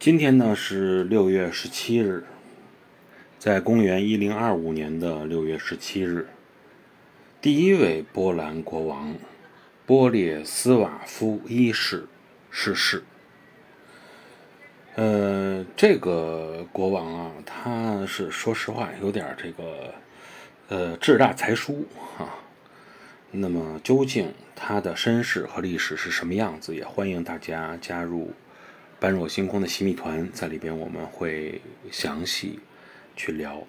今天呢是六月十七日，在公元一零二五年的六月十七日，第一位波兰国王波列斯瓦夫一世逝世。呃，这个国王啊，他是说实话有点这个呃志大才疏啊。那么究竟他的身世和历史是什么样子？也欢迎大家加入。般若星空的洗米团在里边，我们会详细去聊。